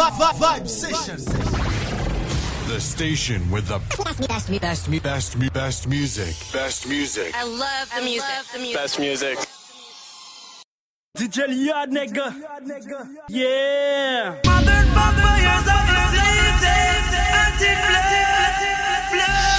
Vibe The station with the best, best, best, best, best music. Best music. I love the music. Love the music. Best music. DJ Lyod, nigga. Yeah. Mother, mother, city. anti anti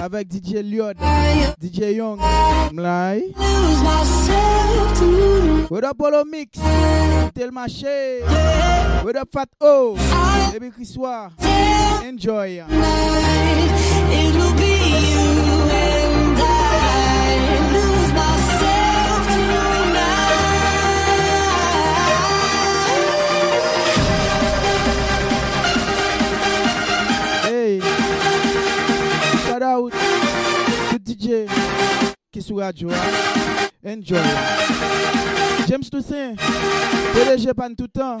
avec DJ Lyon DJ Young, Mlai. What up, Polo Mix? My Shade What up, Fat O? Baby Chris Enjoy. It will be you. DJ qui sous Enjoy. James Toussaint, PDG pan tout temps.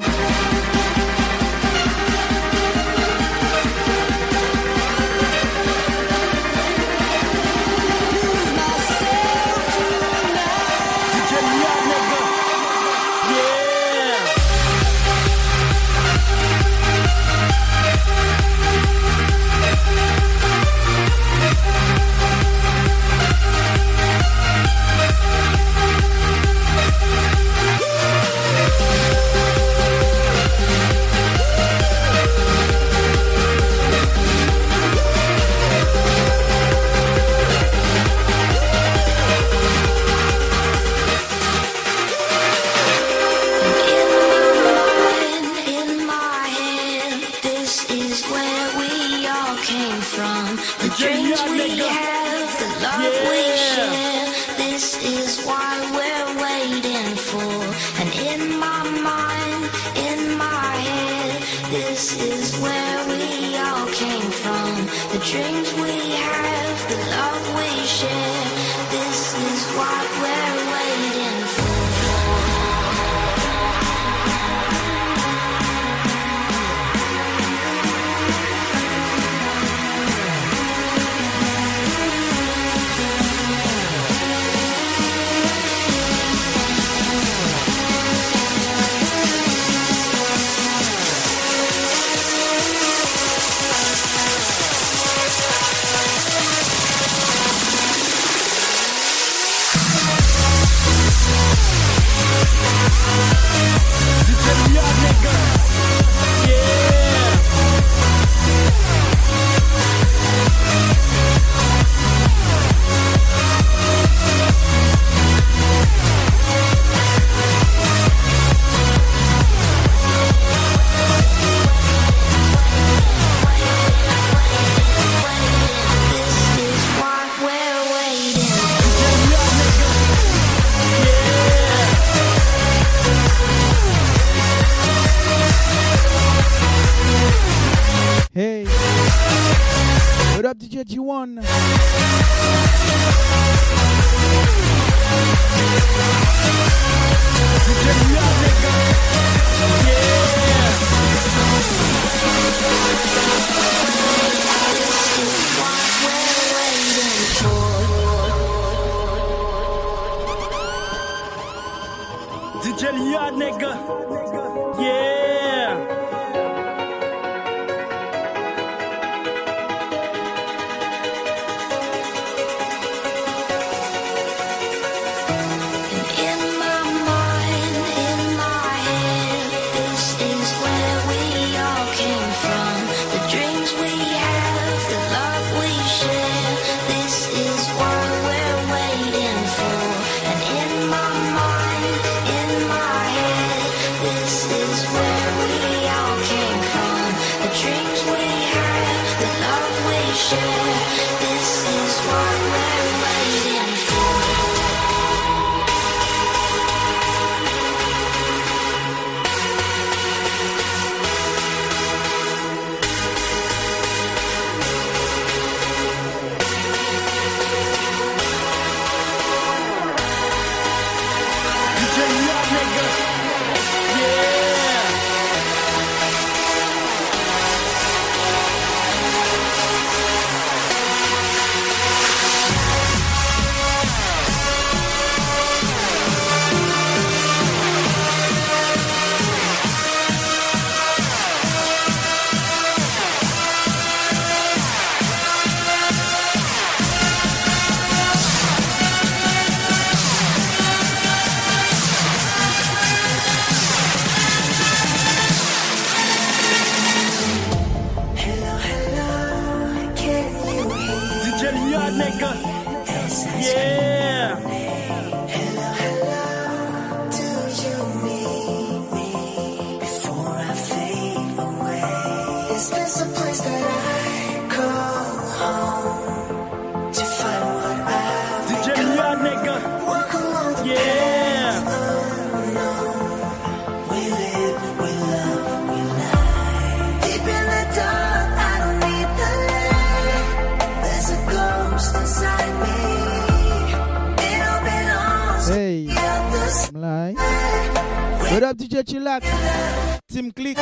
that? Tim Click.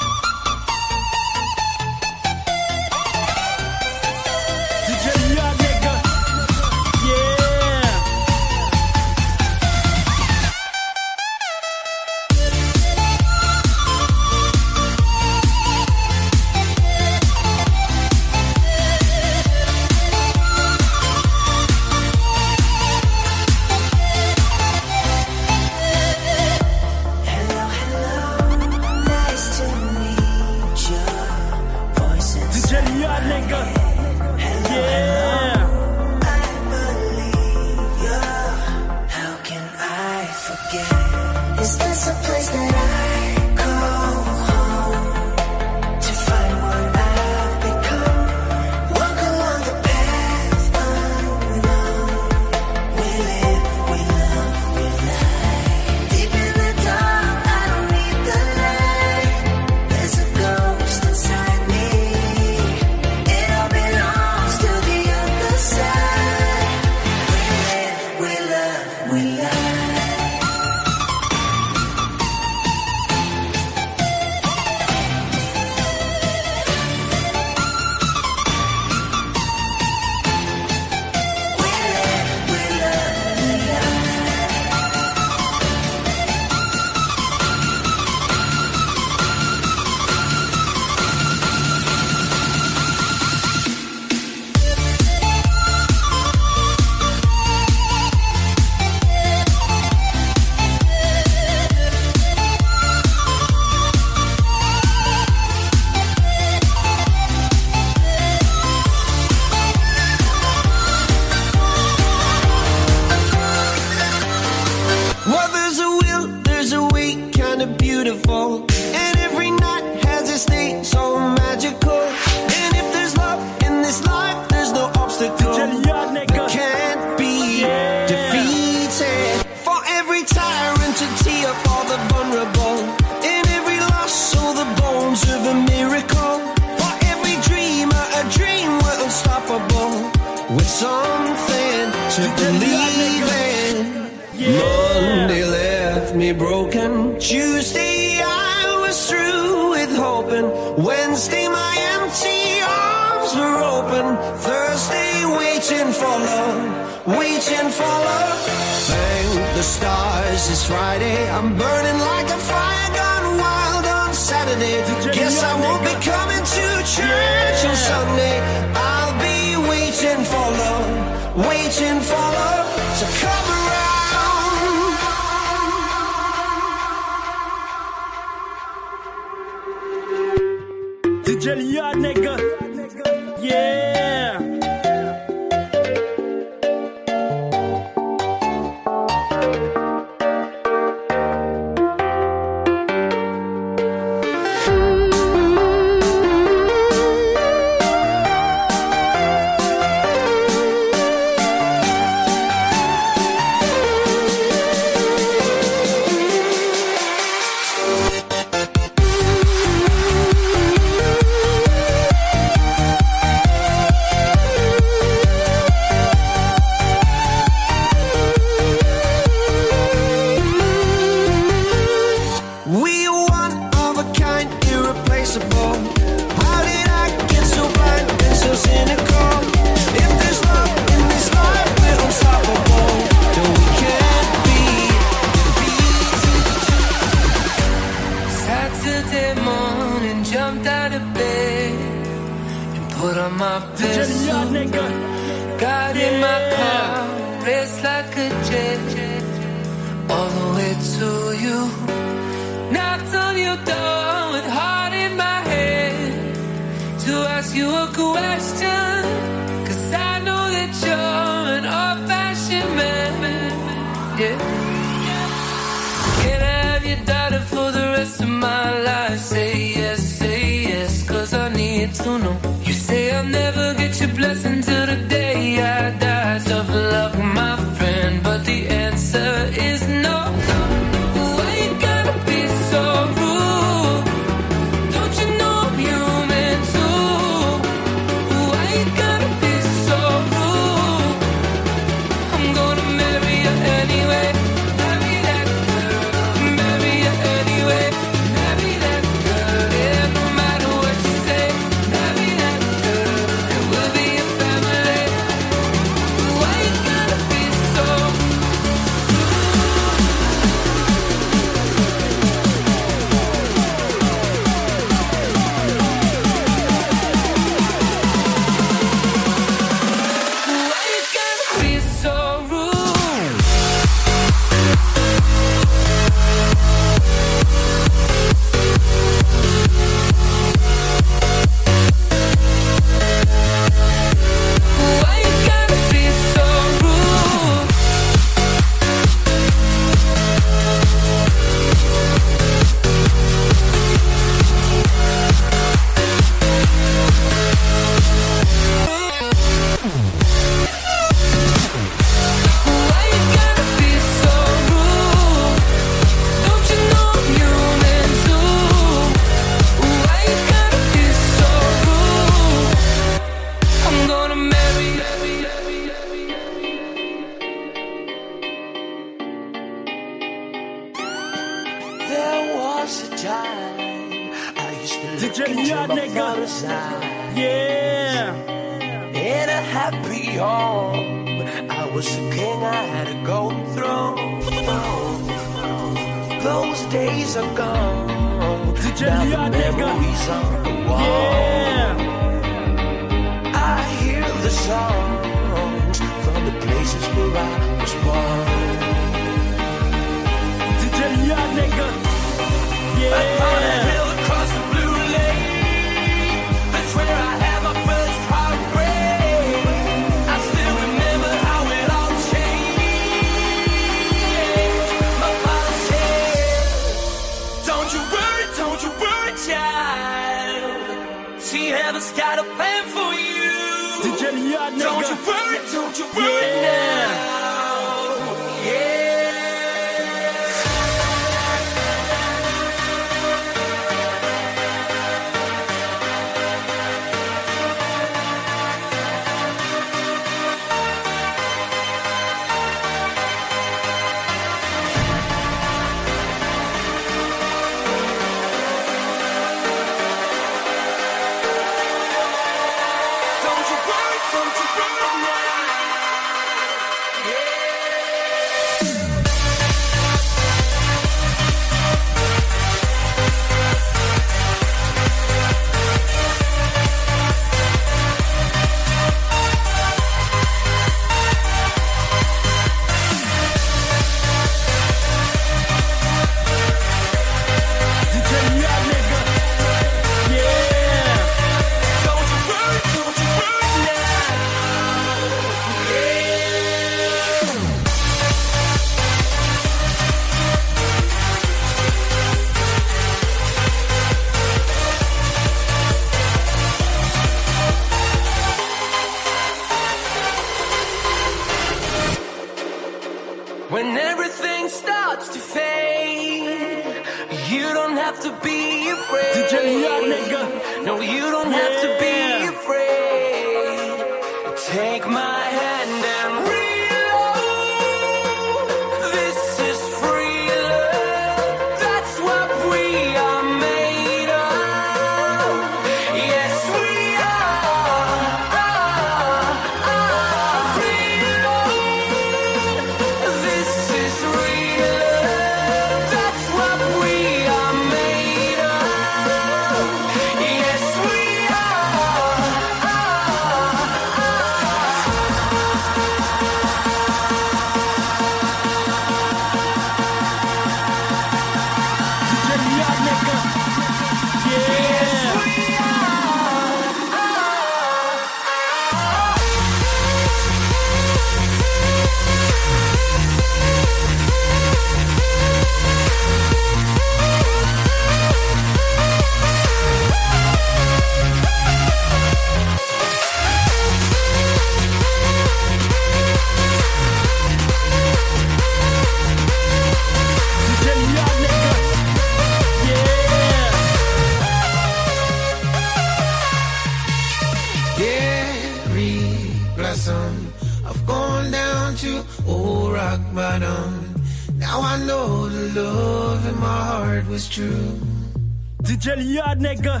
Juilliard, nigga.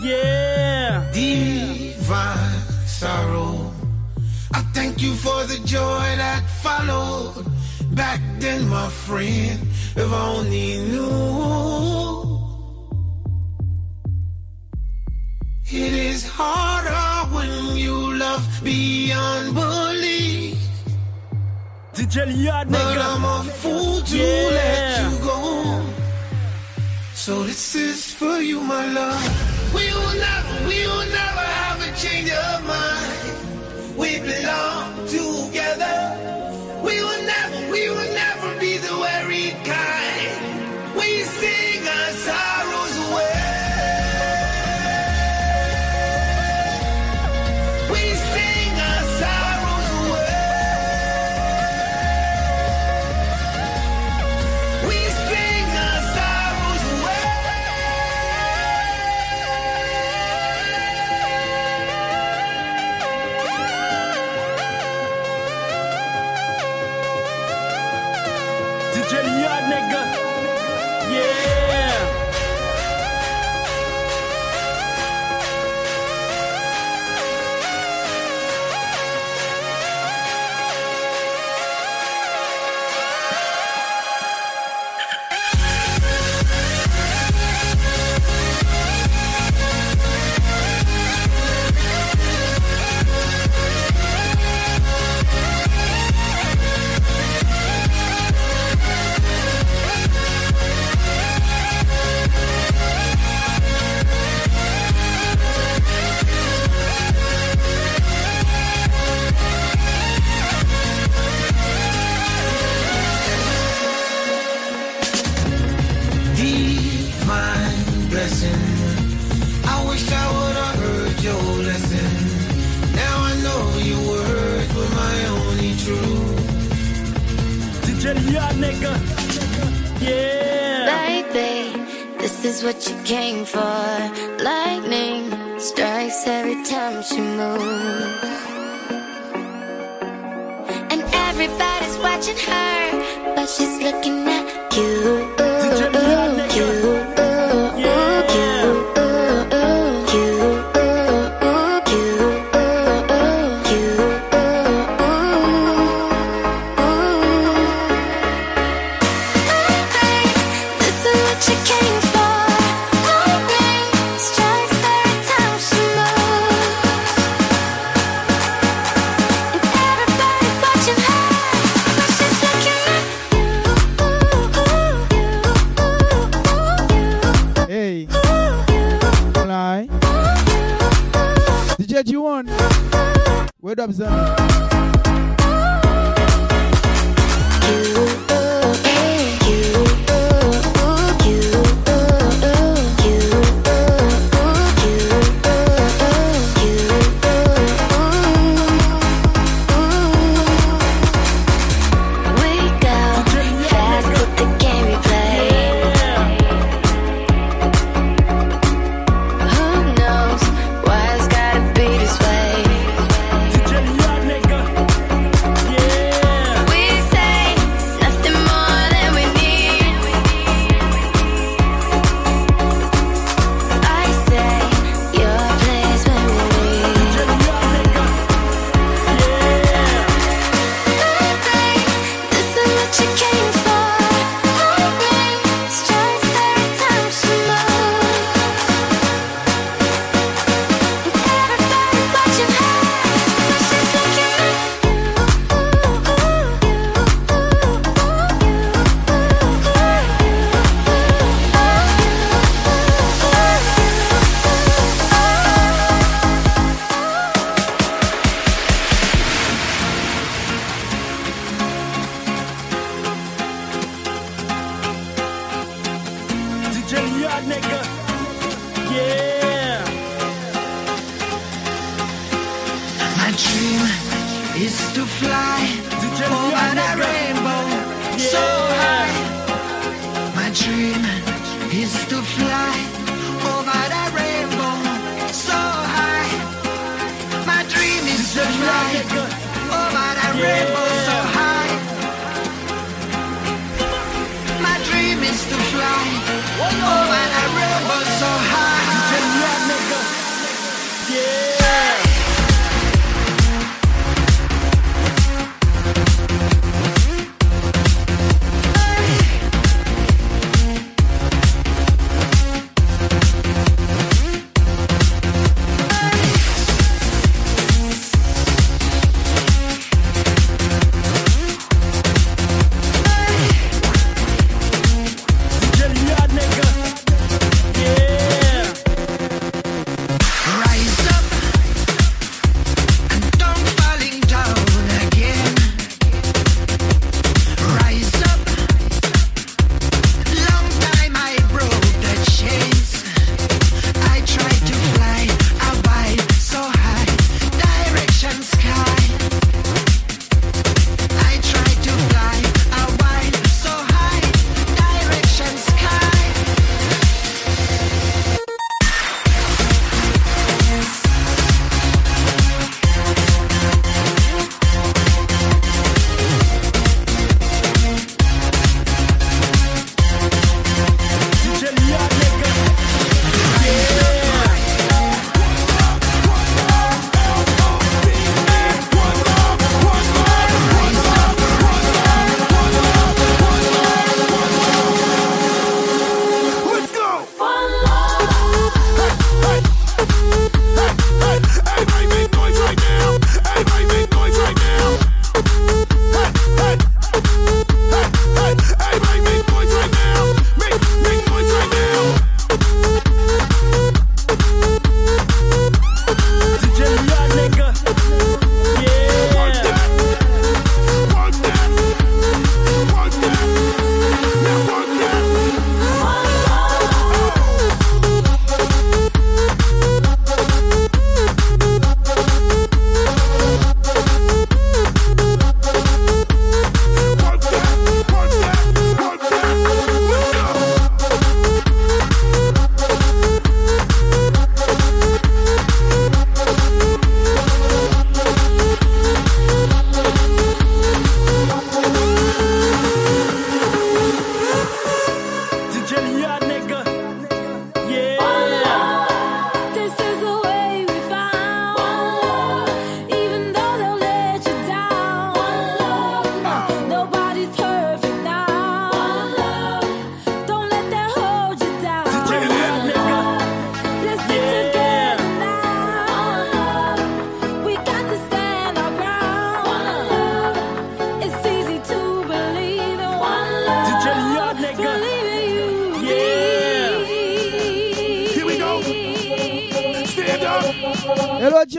Yeah. Divine sorrow. I thank you for the joy that followed. Back then, my friend, if I only knew. It is harder when you love beyond belief. Did you nigga? But I'm a fool to yeah. let you go. So this is for you, my love. We will never, we will never have a change of mind. We belong together. We will never, we will never.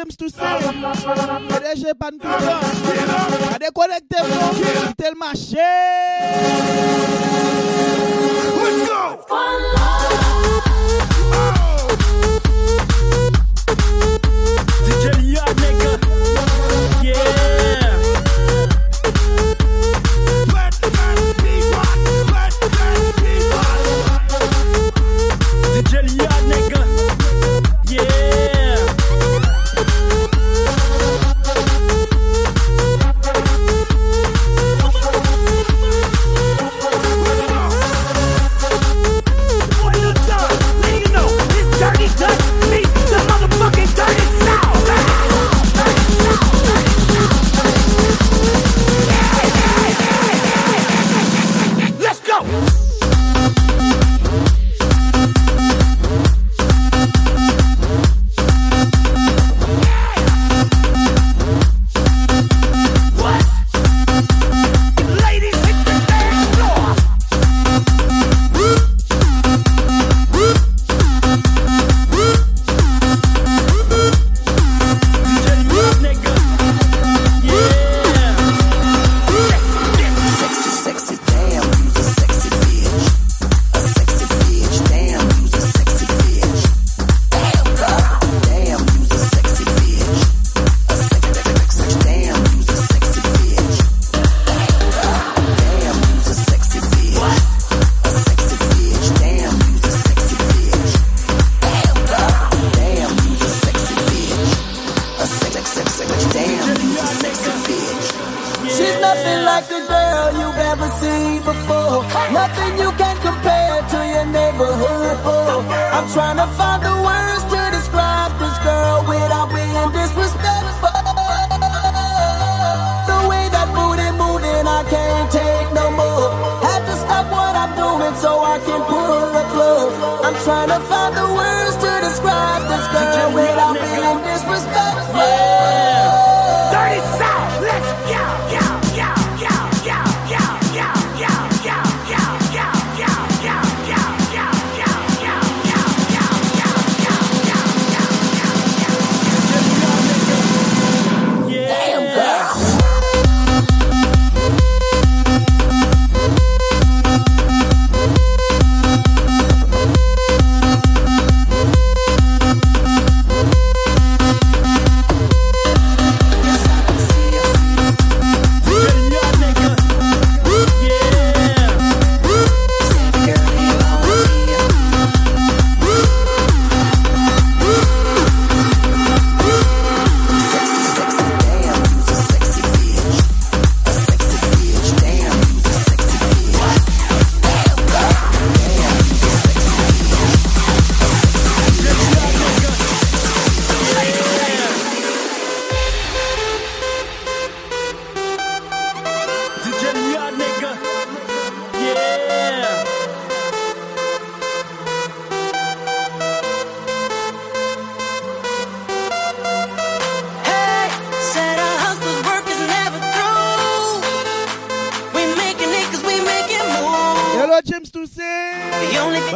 Let's go! Let's go! trying to find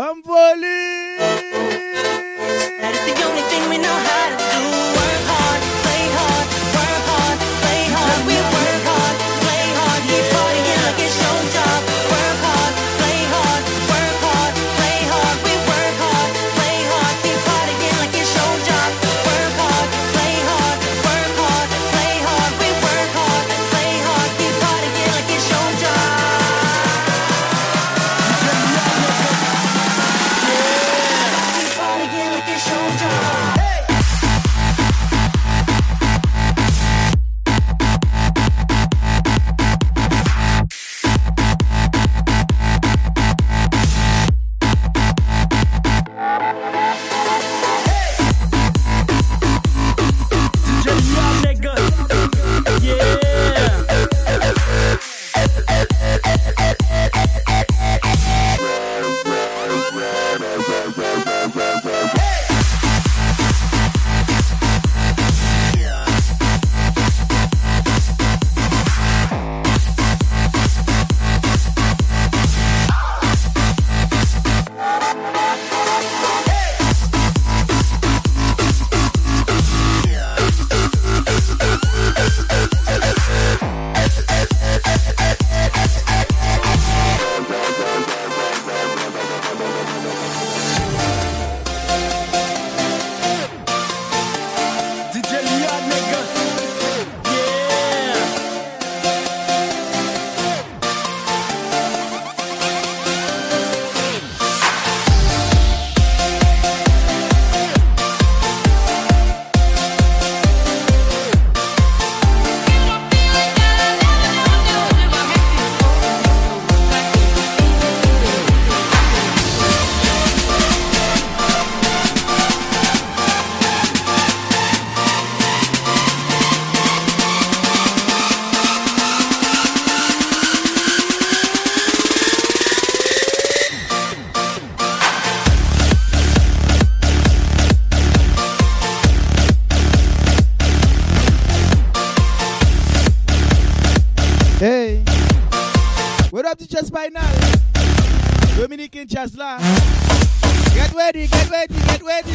I'm falling. That is the only thing we know how to do. Tesla. Get ready, get ready, get ready.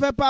fẹ́ pa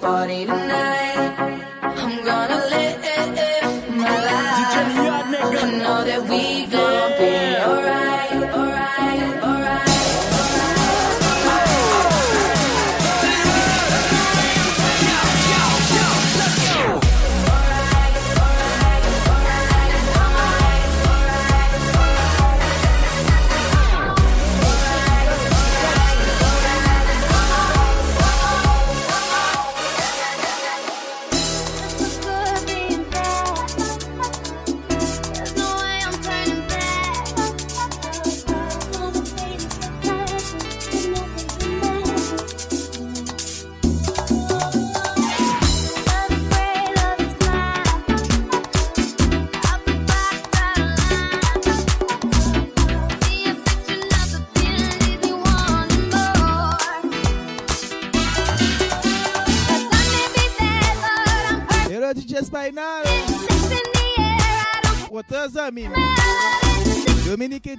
party tonight.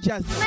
just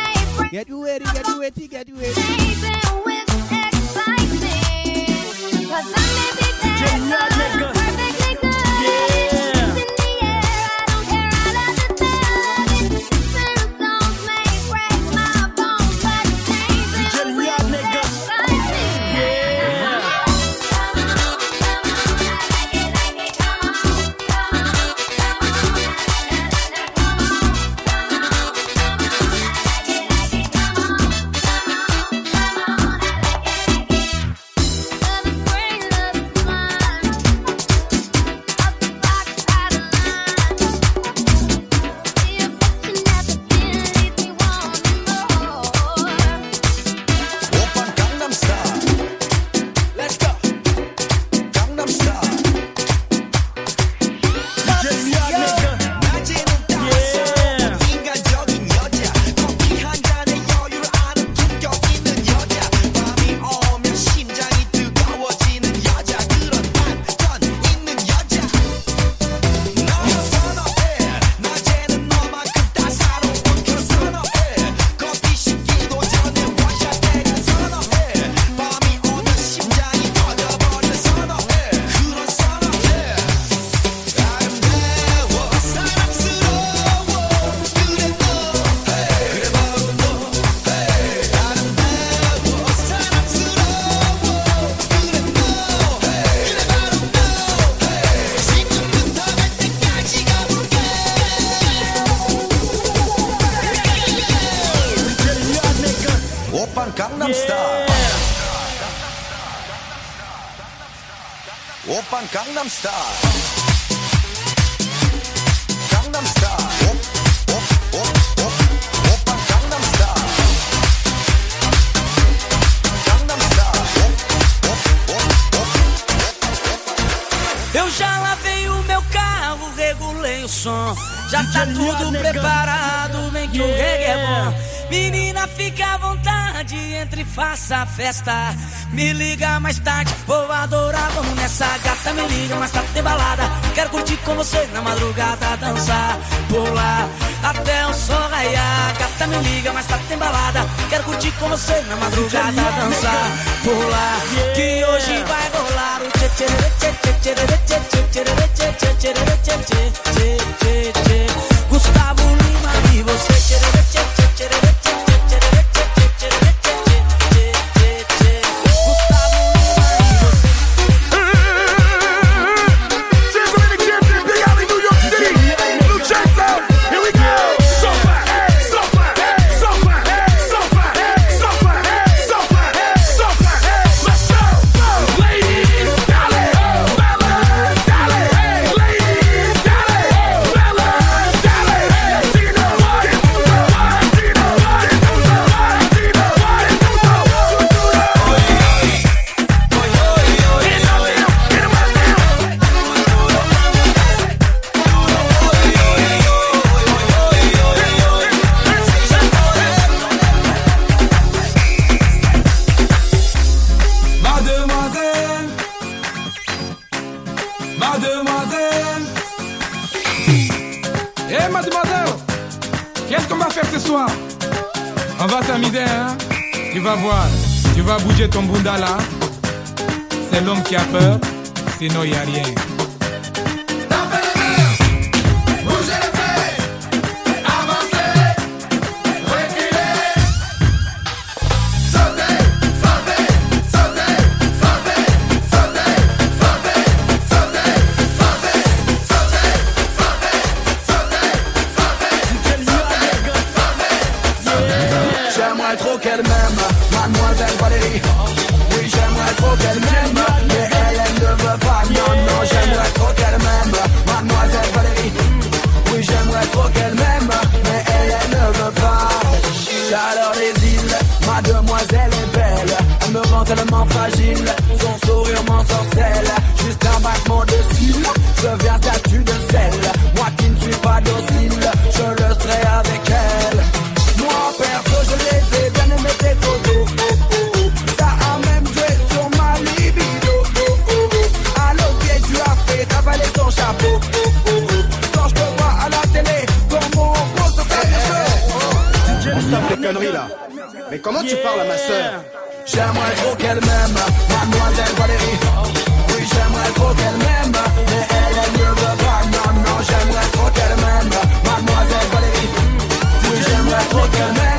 festa. Me liga mais tarde, vou adorar. Vamos nessa gata, me liga mais tarde, tem balada. Quero curtir com você na madrugada, dançar, pular até o sol raiar. Gata, me liga mais tarde, tem balada. Quero curtir com você na madrugada, dançar, pular. Que hoje vai rolar o tchê tchê tchê tchê tchê tchê tchê tchê tchê tchê tchê tchê Mais comment tu parles à ma soeur J'aimerais trop qu'elle m'aime, mademoiselle Valérie. Oui, j'aimerais trop qu'elle m'aime, mais elle, elle ne veut pas. Non, non, j'aimerais trop qu'elle m'aime, mademoiselle Valérie. Oui, j'aimerais trop qu'elle m'aime.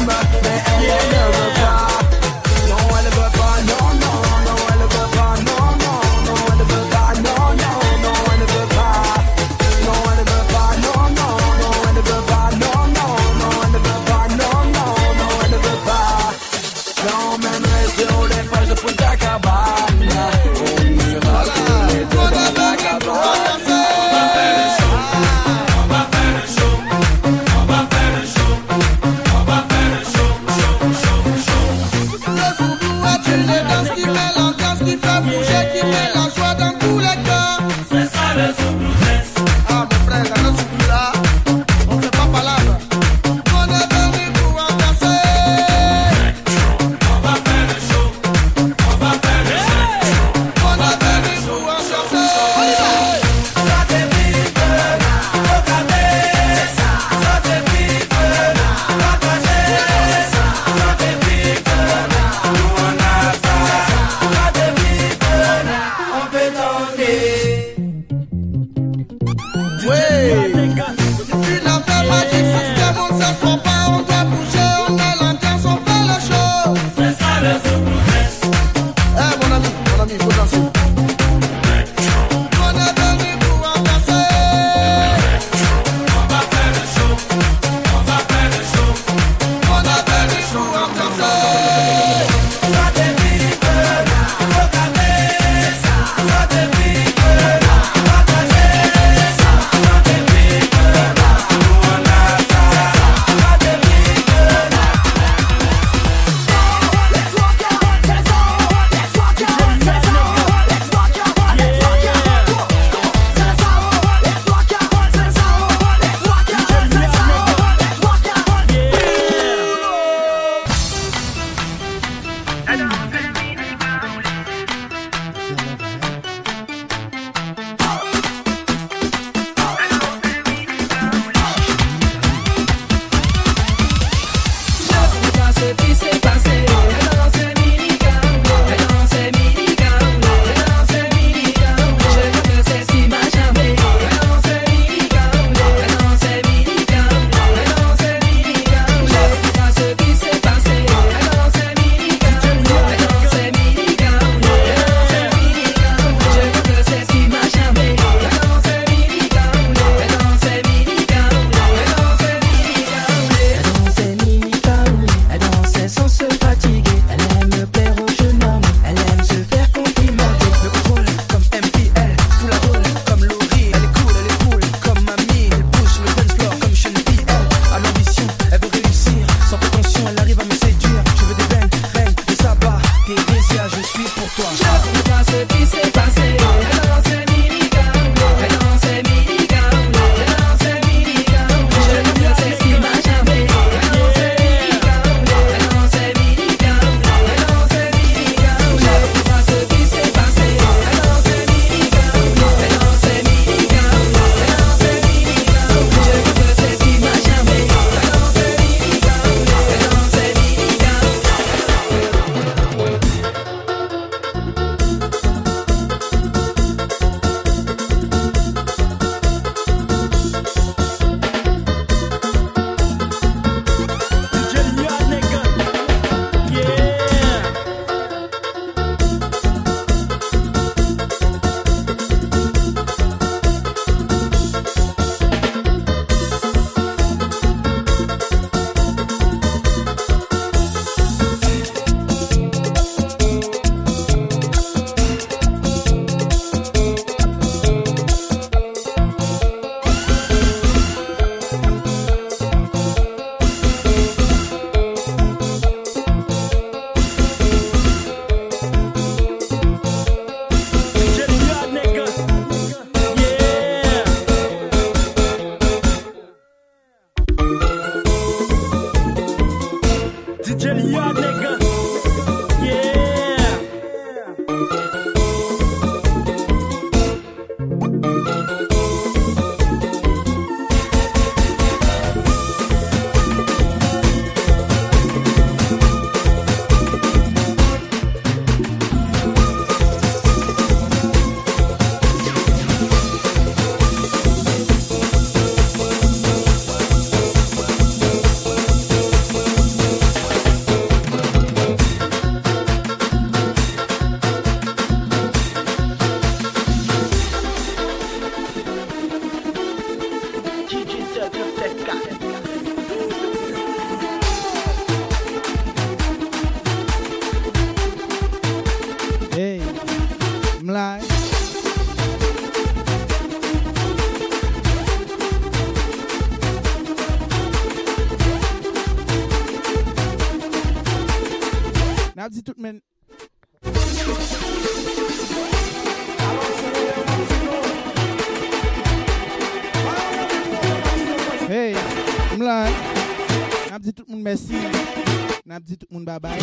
Nap zi tout moun babay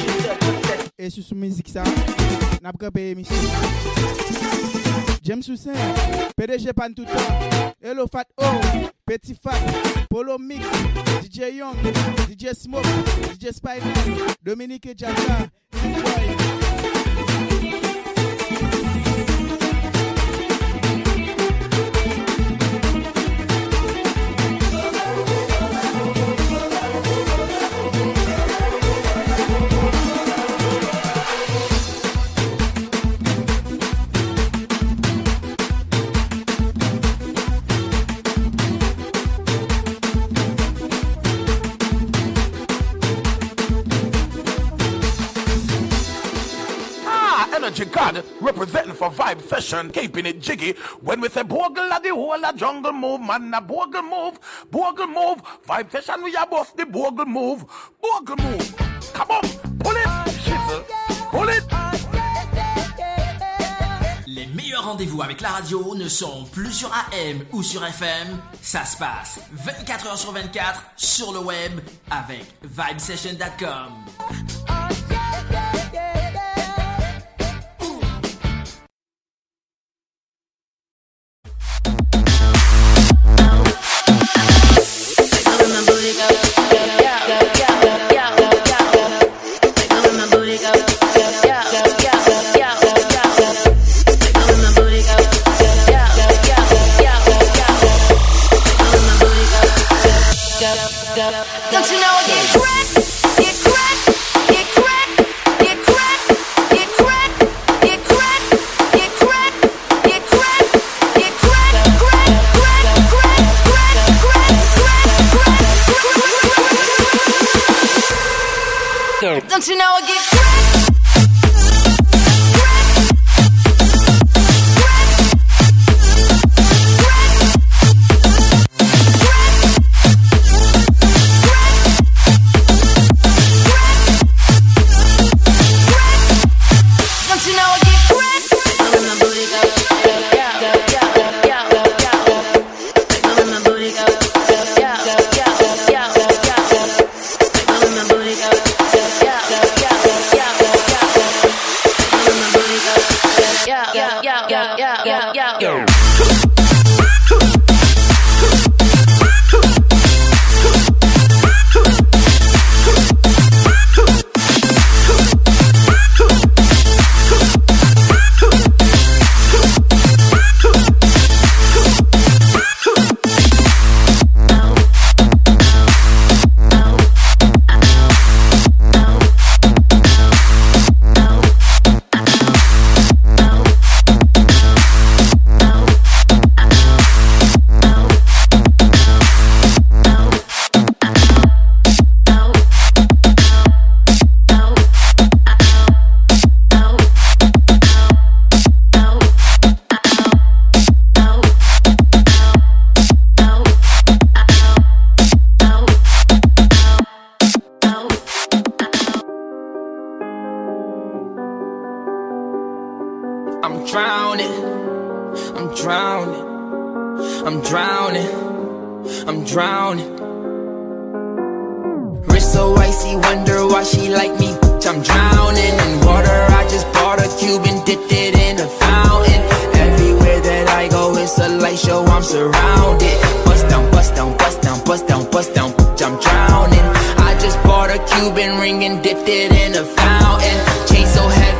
Esu sou mizik sa Nap kepeye misi Jem sou sen PDG pantouta Hello Fat O Peti Fat Polo Mix DJ Young DJ Smoke DJ Spidey Dominique Jaja In the way God representing for vibe session, keeping it jiggy. When with say bogle at the whole a jungle move, man, a bogle move, bogle move. Vibe fashion. we are both the bogle move, bogle move. Come on, pull it, shizzle, pull it. Les meilleurs rendez-vous avec la radio ne sont plus sur AM ou sur FM, ça se passe 24h sur 24 sur le web avec vibesession.com. Don't you know I get crazy?